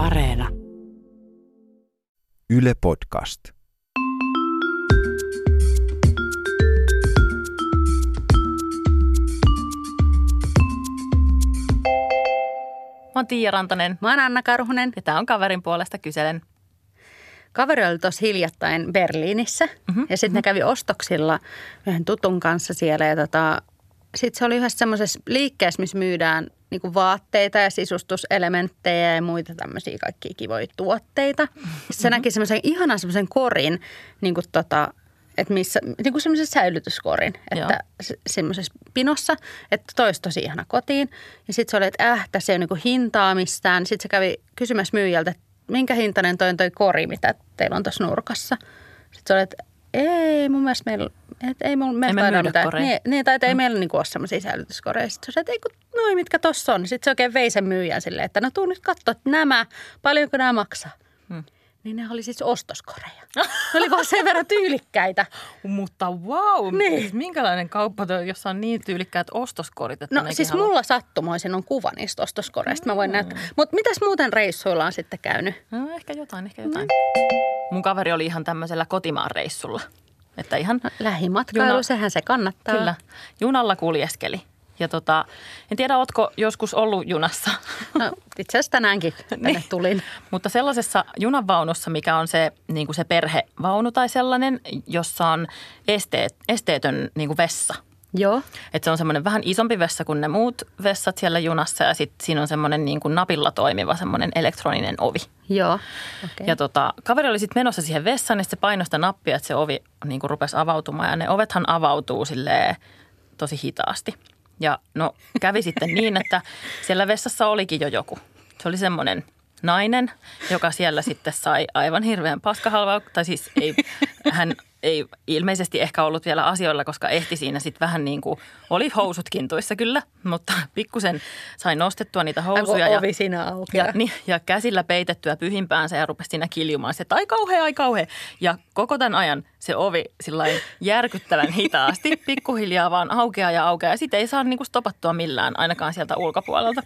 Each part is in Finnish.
Areena. Yle Podcast. Mä oon Tiia Rantanen Mä oon Anna Karhunen. ja tää on kaverin puolesta kyselen. Kaveri oli tuossa hiljattain Berliinissä mm-hmm. ja sitten ne kävi ostoksilla yhden tutun kanssa siellä. Ja tota, sitten se oli yhdessä semmoisessa liikkeessä, missä myydään niinku vaatteita ja sisustuselementtejä ja muita tämmöisiä kaikkia kivoja tuotteita. Mm-hmm. Se näki semmoisen ihanan semmoisen korin, niin kuin tota, että missä, niin kuin semmoisen säilytyskorin, Joo. että se- semmoisessa pinossa, että toi olisi tosi ihana kotiin. Ja sitten se oli, että äh, tässä ei ole niin hintaa mistään. Sitten se kävi kysymässä myyjältä, että minkä hintainen toi on toi kori, mitä teillä on tuossa nurkassa. Sitten se oli, että ei mun mielestä meillä, että ei mulla me taida myydä mitään. koreja. Niin, niin, tai että ei meillä niinku ole semmoisia säilytyskoreja. Sitten se että ei kun noin, mitkä tossa on. Sitten se oikein vei sen myyjän silleen, että no tuu nyt katsoa, että nämä, paljonko nämä maksaa. Hmm. Niin ne oli siis ostoskoreja. Ne oli vaan sen verran tyylikkäitä. Mutta wow, Niin. siis minkälainen kauppa toi, jossa on niin tyylikkäät ostoskorit, että No siis haluaa- mulla sattumoisin on kuva niistä ostoskoreista. Mä voin näyttää. Mutta mitäs muuten reissuilla on sitten käynyt? No, ehkä jotain, ehkä jotain. Mun kaveri oli ihan tämmöisellä kotimaan reissulla. Että ihan, lähimatkailu, Juna- sehän se kannattaa. kyllä, junalla kuljeskeli. Ja tota, en tiedä, ootko joskus ollut junassa, No, itse asiassa tänäänkin tänne Niin. tulin. mutta sellaisessa junavaunussa, mikä on se, niin kuin se perhevaunu tai sellainen, jossa on esteet, esteetön niin kuin vessa – Joo. Että se on semmoinen vähän isompi vessa kuin ne muut vessat siellä junassa ja sitten siinä on semmoinen niin kuin napilla toimiva semmoinen elektroninen ovi. Joo. Okay. Ja tota, kaveri oli sitten menossa siihen vessaan ja sitten se painoi sitä nappia, että se ovi niin kuin rupesi avautumaan ja ne ovethan avautuu silleen tosi hitaasti. Ja no kävi sitten niin, että siellä vessassa olikin jo joku. Se oli semmoinen nainen, joka siellä sitten sai aivan hirveän paskahalvaa, tai siis ei, hän ei ilmeisesti ehkä ollut vielä asioilla, koska ehti siinä sitten vähän niin kuin, oli housut kintuissa kyllä, mutta pikkusen sai nostettua niitä housuja. Ja, ovi siinä aukeaa. ja, niin, ja käsillä peitettyä pyhimpäänsä ja rupesi siinä kiljumaan. Se, että ai kauhea, ai kauhea. Ja koko tämän ajan se ovi sillain järkyttävän hitaasti, pikkuhiljaa vaan aukeaa ja aukeaa. Ja sitä ei saa niinku stopattua millään, ainakaan sieltä ulkopuolelta.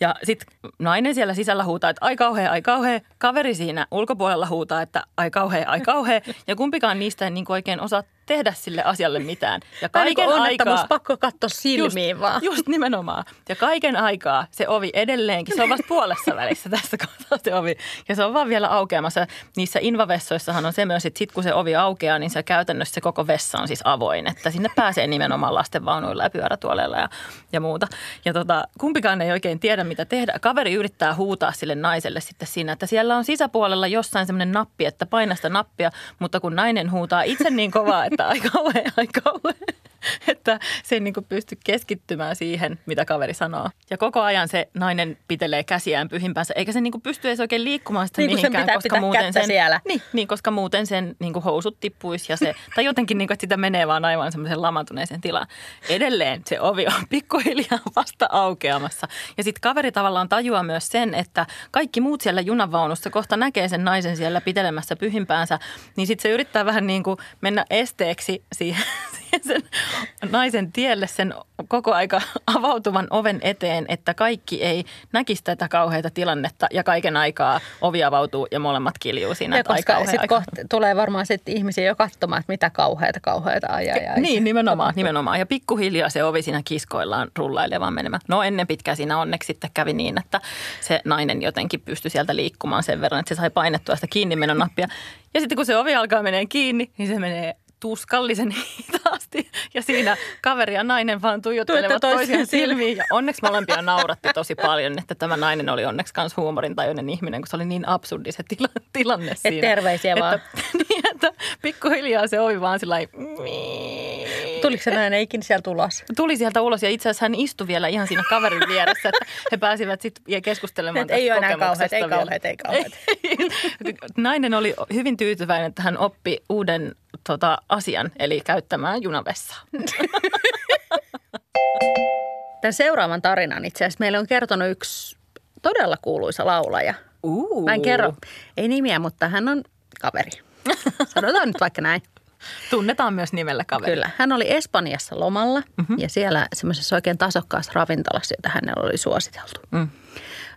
Ja sitten nainen siellä sisällä huutaa, että ai kauhea, ai kauhea. Kaveri siinä ulkopuolella huutaa, että ai kauhea, ai kauhea. Ja kumpikaan niistä ei niinku oikein osaa tehdä sille asialle mitään. Ja kaiken aikaa... pakko katsoa silmiin just, vaan. Just nimenomaan. Ja kaiken aikaa se ovi edelleenkin, se on vasta puolessa välissä tässä kohtaa se ovi. Ja se on vaan vielä aukeamassa. Niissä invavessoissahan on se myös, että sit kun se ovi aukeaa, niin se käytännössä se koko vessa on siis avoin. Että sinne pääsee nimenomaan lastenvaunuilla ja pyörätuoleilla ja, ja muuta. Ja tota, kumpikaan ei oikein tiedä, mitä tehdä. Kaveri yrittää huutaa sille naiselle sitten siinä, että siellä on sisäpuolella jossain semmoinen nappi, että paina sitä nappia. Mutta kun nainen huutaa itse niin kovaa, että ai kauhean, ai kauhean että se ei niin pysty keskittymään siihen, mitä kaveri sanoo. Ja koko ajan se nainen pitelee käsiään pyhimpäänsä, eikä se niin pysty edes oikein liikkumaan sitä Niin kuin sen mihinkään, pitää koska pitää muuten sen, siellä. Niin, niin, koska muuten sen niin housut tippuisi ja se, tai jotenkin niin kuin, että sitä menee vaan aivan semmoisen lamantuneeseen tilaan. Edelleen se ovi on pikkuhiljaa vasta aukeamassa. Ja sitten kaveri tavallaan tajuaa myös sen, että kaikki muut siellä junavaunussa kohta näkee sen naisen siellä pitelemässä pyhimpäänsä, niin sitten se yrittää vähän niin kuin mennä esteeksi siihen sen naisen tielle sen koko aika avautuvan oven eteen, että kaikki ei näkisi tätä kauheita tilannetta ja kaiken aikaa ovi avautuu ja molemmat kiljuu siinä. Ja koska sitten kohta tulee varmaan sitten ihmisiä jo katsomaan, että mitä kauheita, kauheita ai, ai. Niin, nimenomaan, nimenomaan. Ja pikkuhiljaa se ovi siinä kiskoillaan rullailemaan menemään. No ennen pitkään siinä onneksi sitten kävi niin, että se nainen jotenkin pystyi sieltä liikkumaan sen verran, että se sai painettua sitä kiinnimenon nappia. Ja sitten kun se ovi alkaa menee kiinni, niin se menee tuskallisen hitaasti. Ja siinä kaveri ja nainen vaan tuijottelevat Tuijotte toisiaan silmiin. Ja onneksi molempia nauratti tosi paljon, että tämä nainen oli onneksi myös huumorintajuinen ihminen, kun se oli niin absurdi se tila, tilanne siinä. terveisiä vaan. että, niin, että pikkuhiljaa se ovi vaan sillä Tuliko se näin ikinä sieltä ulos? Tuli sieltä ulos ja itse asiassa hän istui vielä ihan siinä kaverin vieressä, että he pääsivät sitten keskustelemaan Et ei tästä ole enää kauheat, ei kauheat, ei kauheat. Nainen oli hyvin tyytyväinen, että hän oppi uuden tota, asian, eli käyttämään junavessaa. Tämän seuraavan tarinan itse asiassa meille on kertonut yksi todella kuuluisa laulaja. Uh. Mä en kerro, ei nimiä, mutta hän on kaveri. Sanotaan nyt vaikka näin. Tunnetaan myös nimellä kaveri. Kyllä. Hän oli Espanjassa lomalla mm-hmm. ja siellä semmoisessa oikein tasokkaassa ravintolassa, jota hänellä oli suositeltu. Mm.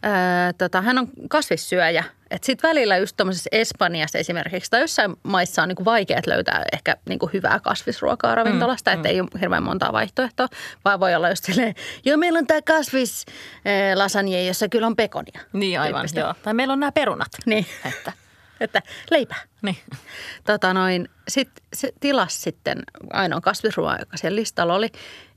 Öö, tota, hän on kasvissyöjä. Sitten välillä just tuommoisessa Espanjassa esimerkiksi tai jossain maissa on niinku vaikeat löytää ehkä niinku hyvää kasvisruokaa ravintolasta, mm, että mm. ei ole hirveän montaa vaihtoehtoa, vaan voi olla just silleen, joo meillä on tämä kasvis lasagne, jossa kyllä on pekonia. Niin aivan, Tyyppistä. joo. Tai meillä on nämä perunat. Niin, Että, että leipää. niin. Tota noin, sit se tilasi sitten ainoa kasvisruoa, joka siellä listalla oli,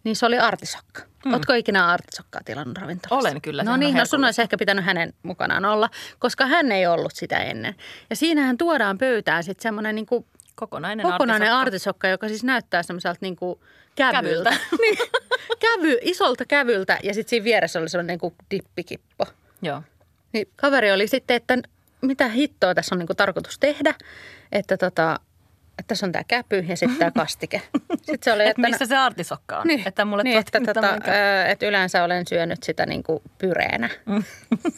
niin se oli artisokka. Mm. Oletko ikinä artisokkaa tilannut ravintolassa? Olen kyllä, No niin, no sun olisi ehkä pitänyt hänen mukanaan olla, koska hän ei ollut sitä ennen. Ja siinähän tuodaan pöytään sitten semmoinen niinku Kokonainen, kokonainen artisokka. artisokka, joka siis näyttää semmoiselta niinku kävyltä. Kävyltä. niin, kävy, isolta kävyltä ja sitten siinä vieressä oli semmoinen niinku dippikippo. Joo. Niin kaveri oli sitten, että mitä hittoa tässä on niinku tarkoitus tehdä, että, tota, että tässä on tämä käpy ja sitten tämä kastike. Sitten se oli, Et että missä se artisokka on? niin, Että mulle niin, että, tota, ö, että yleensä olen syönyt sitä niinku pyreenä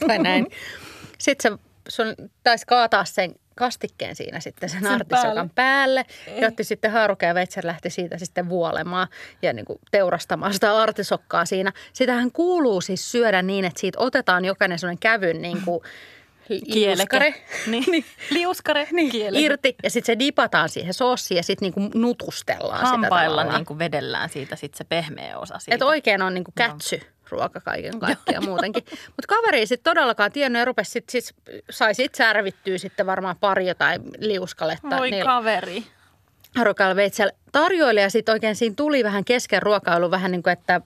tai näin. Sitten se sun taisi kaataa sen kastikkeen siinä sitten sen, Sen artisokan päälle. Ja otti sitten haaruka ja veitsen lähti siitä sitten vuolemaan ja niin kuin teurastamaan sitä artisokkaa siinä. Sitähän kuuluu siis syödä niin, että siitä otetaan jokainen sellainen kävyn niin kuin liuskare. Niin. Liuskare, niin. kieleke. irti ja sitten se dipataan siihen soossiin ja sitten niinku nutustellaan sitä Hampailla tavallaan. niin kuin vedellään siitä sit se pehmeä osa siitä. Että oikein on niinku kätsy ruoka kaiken kaikkiaan muutenkin. Mutta kaveri ei sitten todellakaan tiennyt ja rupesi sit, siis, sai sitten särvittyä sitten varmaan pari jotain liuskaletta. Voi niillä kaveri. harukalla veitsellä tarjoili ja sitten oikein siinä tuli vähän kesken ruokailu vähän niin kuin, että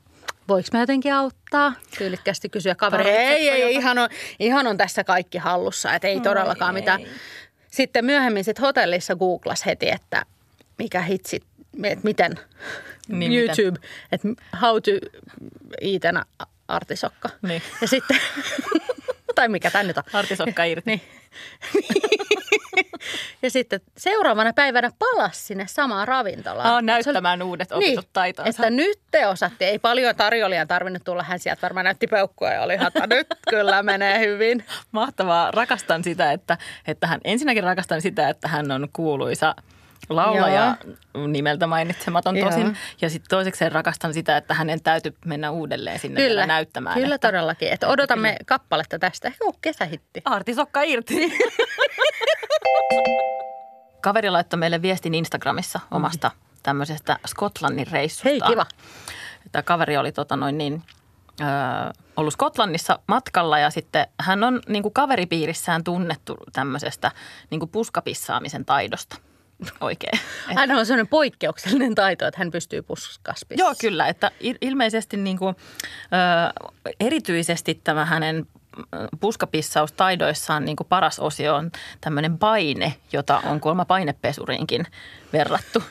voiko mä jotenkin auttaa? Tyylikkästi kysyä. Tarvitsetko Ei, ei, jotain? ihan on, ihan on tässä kaikki hallussa, että ei todellakaan ei. mitään. Sitten myöhemmin sit hotellissa googlas heti, että mikä hitsi, että miten Niin, YouTube, että how to eat an artisokka. Niin. Ja sitten, tai mikä tämä nyt on. Artisokka irti. Niin. ja sitten seuraavana päivänä palasi sinne samaan ravintolaan. Aa, näyttämään uudet opitut niin, taitonsa. Että nyt te osatte. Ei paljon tarjoilijan tarvinnut tulla. Hän sieltä varmaan näytti peukkua ja oli hata. Nyt kyllä menee hyvin. Mahtavaa. Rakastan sitä, että, että hän, ensinnäkin rakastan sitä, että hän on kuuluisa laulaja, nimeltä mainitsematon Joo. tosin. Ja sitten toisekseen rakastan sitä, että hänen täytyy mennä uudelleen sinne Kyllä, näyttämään. kyllä että todellakin. Että odotamme kappaletta tästä. Ehkä on kesähitti. Artisokka irti. Kaveri laittoi meille viestin Instagramissa omasta tämmöisestä Skotlannin reissusta. Hei, kiva. Tämä kaveri oli tota noin niin, ö, ollut Skotlannissa matkalla ja sitten hän on niin kuin kaveripiirissään tunnettu tämmöisestä niin kuin puskapissaamisen taidosta oikein. Hän on sellainen poikkeuksellinen taito, että hän pystyy puskaspissa. Joo, kyllä. Että il- ilmeisesti niin kuin, ö, erityisesti tämä hänen puskapissaustaidoissaan niin kuin paras osio on tämmöinen paine, jota on kuulemma painepesuriinkin verrattu.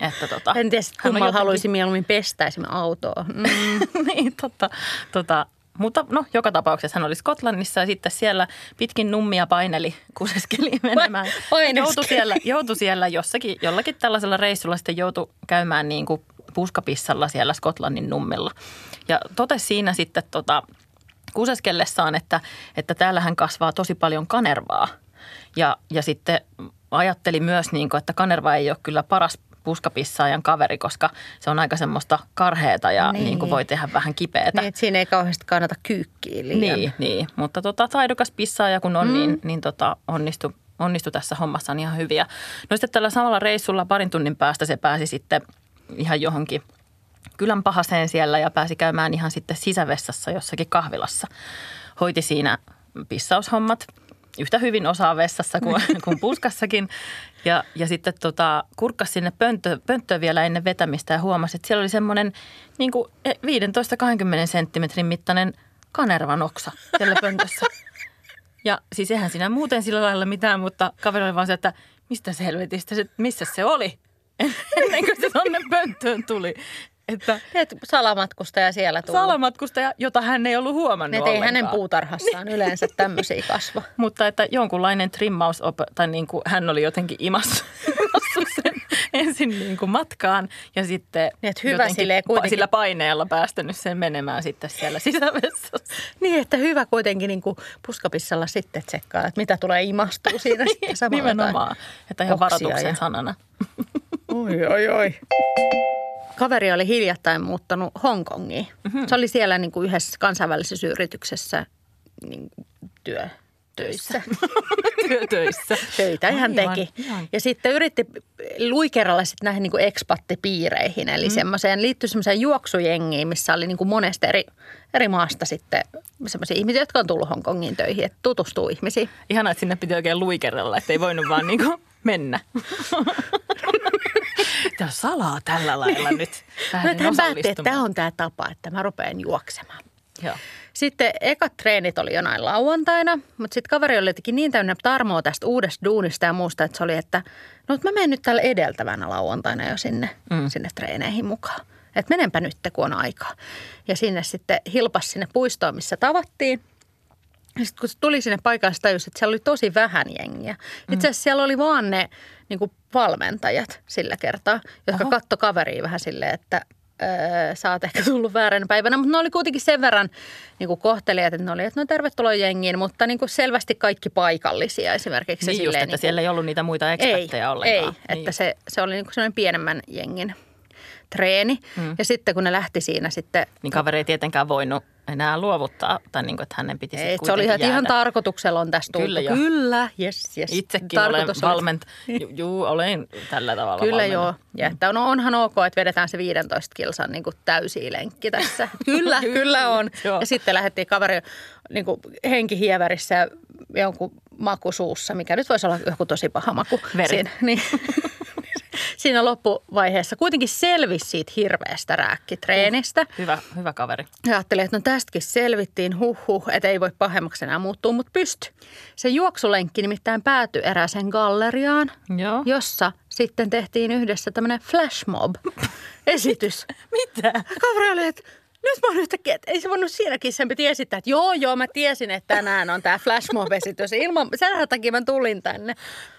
Että tota, En tiedä, kummalla jotenkin- haluaisi mieluummin pestä esimerkiksi autoa. Mm. niin, totta, tota, mutta no, joka tapauksessa hän oli Skotlannissa ja sitten siellä pitkin nummia paineli, kuseskeli menemään. paineskeli. Joutui siellä, joutui siellä jossakin, jollakin tällaisella reissulla sitten joutui käymään niin kuin puskapissalla siellä Skotlannin nummilla. Ja totesi siinä sitten tota, kuseskellessaan, että, että täällähän kasvaa tosi paljon kanervaa. Ja, ja sitten ajatteli myös, niin kuin, että kanerva ei ole kyllä paras puskapissaajan kaveri, koska se on aika semmoista karheeta ja niin. Niin. Niin kuin voi tehdä vähän kipeätä. Niin, siinä ei kauheasti kannata kyykkiä liian. Niin, niin. mutta tota, taidokas pissaaja kun on, mm. niin, niin tota, onnistu, onnistu tässä hommassa ihan hyviä. No sitten tällä samalla reissulla parin tunnin päästä se pääsi sitten ihan johonkin kylän pahaseen siellä ja pääsi käymään ihan sitten sisävessassa jossakin kahvilassa. Hoiti siinä pissaushommat yhtä hyvin osaa vessassa kuin, kuin puskassakin. Ja, ja sitten tota, kurkkasi sinne pönttö, pönttöön vielä ennen vetämistä ja huomasi, että siellä oli semmoinen niin 15-20 senttimetrin mittainen kanervan oksa siellä pöntössä. Ja siis eihän siinä muuten sillä lailla mitään, mutta kaveri oli vaan se, että mistä se helvetistä, se, missä se oli ennen kuin se tonne pönttöön tuli. Että Et salamatkustaja siellä tuli. salamatkustaja, jota hän ei ollut huomannut Et ei hänen puutarhassaan yleensä tämmöisiä kasva. Mutta että jonkunlainen trimmaus, tai niin kuin hän oli jotenkin imassu sen ensin niin kuin matkaan ja sitten Niin, että hyvä silleen kuitenkin- sillä paineella päästänyt sen menemään sitten siellä sisävessassa. Niin, että hyvä kuitenkin niin kuin puskapissalla sitten tsekkaa, että mitä tulee imastua siinä sitten samalla. Nimenomaan, että ihan varoituksen ja- sanana. Oi, oi, oi. Kaveri oli hiljattain muuttanut Hongkongiin. Mm-hmm. Se oli siellä niin kuin yhdessä kansainvälisessä yrityksessä niin, työ, töissä. Työtöissä. Töitä ihan Aivan, teki. ihan. Ja sitten yritti luikeralla sitten näihin niin kuin ekspattipiireihin. Eli mm. semmoiseen, liittyi semmoiseen juoksujengiin, missä oli niin kuin monesta eri, eri maasta sitten semmoisia ihmisiä, jotka on tullut Hongkongiin töihin, että tutustuu ihmisiin. Ihanaa, että sinne piti oikein luikerella, että ei voinut vaan niinku mennä. Tämä on salaa tällä lailla nyt. No, että hän päätti, että tämä on tämä tapa, että mä rupean juoksemaan. Joo. Sitten ekat treenit oli jonain lauantaina, mutta sitten kaveri oli jotenkin niin täynnä tarmoa tästä uudesta duunista ja muusta, että se oli, että no mä menen nyt tällä edeltävänä lauantaina jo sinne, mm. sinne treeneihin mukaan. Että menenpä nyt, kun on aikaa. Ja sinne sitten hilpas sinne puistoon, missä tavattiin. Sitten kun tuli sinne paikalle, se tajusi, että siellä oli tosi vähän jengiä. Itse asiassa siellä oli vaan ne niin kuin valmentajat sillä kertaa, jotka Oho. katto kaveria vähän silleen, että öö, sä oot ehkä tullut vääränä päivänä. Mutta ne oli kuitenkin sen verran niin kuin kohtelijat, että ne oli, että no tervetuloa jengiin, mutta niin kuin selvästi kaikki paikallisia esimerkiksi. Niin just, silleen että niin kuin- siellä ei ollut niitä muita ei, eksperttejä ollenkaan. ei, Niin että just. se, se oli niin kuin sellainen pienemmän jengin treeni. Mm. Ja sitten kun ne lähti siinä sitten Niin kaveri ei tietenkään voinut enää luovuttaa, tai niin kuin, että hänen piti sitten että se oli kuitenkin ihan, jäädä. tarkoituksella on tästä tultu. Kyllä jo. Kyllä, yes, yes. Itsekin olen Tarkoitus oli- valment... Ju, juu, olen tällä tavalla Kyllä valmenna. joo. Ja että no, onhan ok, että vedetään se 15 kilsan niin täysi lenkki tässä. kyllä, kyllä on. Joo. Ja sitten lähdettiin kaveri niin kuin henkihievärissä ja jonkun maku suussa, mikä nyt voisi olla joku tosi paha maku. Veri. Siinä, niin. Siinä loppuvaiheessa kuitenkin selvisi siitä hirveästä rääkkitreenistä. Hyvä, hyvä kaveri. Ja ajattelin, että no tästäkin selvittiin, huh huh, että ei voi pahemmaksi enää muuttua, mutta pysty. Se juoksulenkki nimittäin päätyi erääseen galleriaan, Joo. jossa sitten tehtiin yhdessä tämmöinen flashmob-esitys. Mitä? Kaveri oli, että nyt mä oon yhtäkkiä, että ei se voinut siinäkin, sen piti esittää, että joo joo, mä tiesin, että tänään on tämä flashmob-esitys. Ilman, sen takia mä tulin tänne.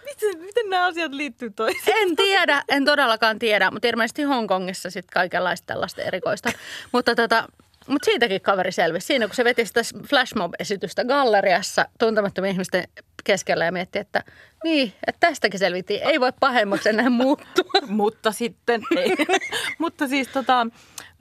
Miten, miten nämä asiat liittyy toisiin? En tiedä, en todellakaan tiedä, mutta ilmeisesti Hongkongissa sitten kaikenlaista tällaista erikoista. mutta tota, mutta siitäkin kaveri selvisi. Siinä kun se veti sitä flashmob-esitystä galleriassa tuntemattomien ihmisten keskellä ja mietti, että niin, että tästäkin selvittiin. Ei voi pahemmaksi enää muuttua. Mutta sitten ei. Mutta siis tota,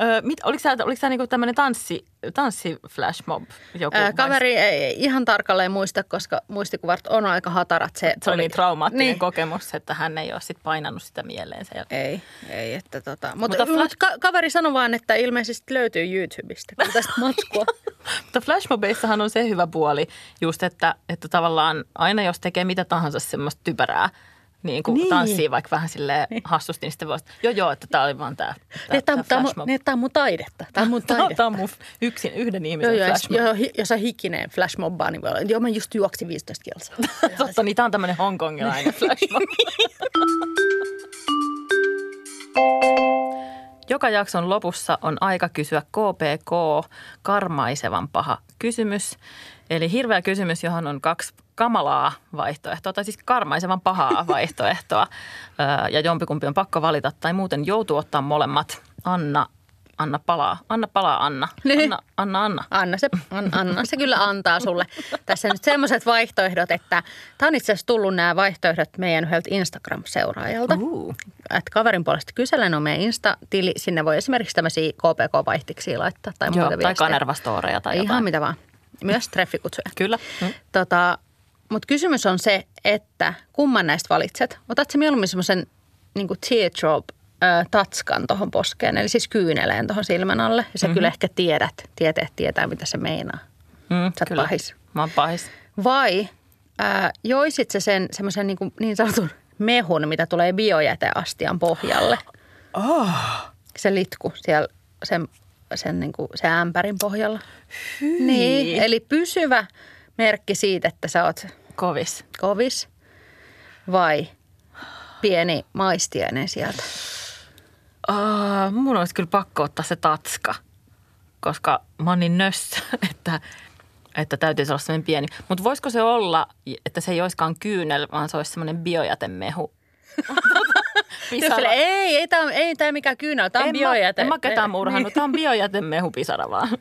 ö, mit, oliko tämä, oliko niinku tämmöinen tanssi, tanssi flashmob? Joku, vai kaveri ei ei ihan tarkalleen muista, koska muistikuvat on aika hatarat. Se, Se oli niin traumaattinen Niin. kokemus, että hän ei ole sit painanut sitä mieleen sen jälkeen. Ei, ei, että tota. Mutta, Mutta mutta, fla- mutta ka- kaveri sanoi vaan, että ilmeisesti löytyy YouTubesta tästä matskua. Mutta flashmobeissahan on se hyvä puoli just, että, että tavallaan aina jos tekee mitä tahansa semmoista typerää, niin kuin Niin. niin. tanssii vaikka vähän sille hassusti, niin sitten voi sanoa, joo joo, että tämä oli vaan tämä, Niin, Tämä on, niin, tää on mun taidetta. Tämä on mun taidetta. tämä on mun yksin, yhden ihmisen joo, jos, flashmob. joo, jos on hikinen flashmobbaa, niin voi olla, joo mä just juoksin 15 kilsaa. Totta, niin tämä on tämmöinen hongkongilainen flashmob. Joka jakson lopussa on aika kysyä KPK, karmaisevan paha kysymys. Eli hirveä kysymys, johon on kaksi kamalaa vaihtoehtoa, tai siis karmaisevan pahaa vaihtoehtoa. Ja jompikumpi on pakko valita, tai muuten joutuu ottaa molemmat. Anna, anna palaa. Anna palaa, Anna. Niin. Anna, Anna, Anna. Anna se, an, anna se kyllä antaa sulle. Tässä nyt semmoiset vaihtoehdot, että tämä on itse asiassa tullut nämä vaihtoehdot meidän yhdeltä Instagram-seuraajalta. Uh. Että kaverin puolesta kyselen on meidän Insta-tili. Sinne voi esimerkiksi tämmöisiä KPK-vaihtiksi laittaa tai Joo, muita tai viestejä. kanervastoreja tai Ihan jotain. mitä vaan. Myös treffikutsuja. Kyllä. Mm. Tota, kysymys on se, että kumman näistä valitset? Otat se mieluummin semmoisen niin teardrop tatskan tuohon poskeen, eli siis kyyneleen tuohon silmän alle. Ja sä mm-hmm. kyllä ehkä tiedät, tieteet tietää, mitä se meinaa. Mm, Sä kyllä. pahis. Mä oon pahis. Vai ää, joisit sä sen semmoisen niin, kuin, niin sanotun mehun, mitä tulee biojäteastian pohjalle? Oh. Se litku siellä sen, sen, niin kuin, sen ämpärin pohjalla. Niin, eli pysyvä merkki siitä, että sä oot Kovis. kovis vai pieni maistiainen sieltä? Uh, mun olisi kyllä pakko ottaa se tatska, koska mä oon niin nössö, että, että täytyisi olla semmoinen pieni. Mutta voisiko se olla, että se ei olisikaan kyynel, vaan se olisi semmoinen biojätemehu? Sille, ei, ei tämä ei tää mikään kyynel, tämä on en biojäte. Mä, en mä ketään murhannut. Tämä on biojätemehu pisara vaan.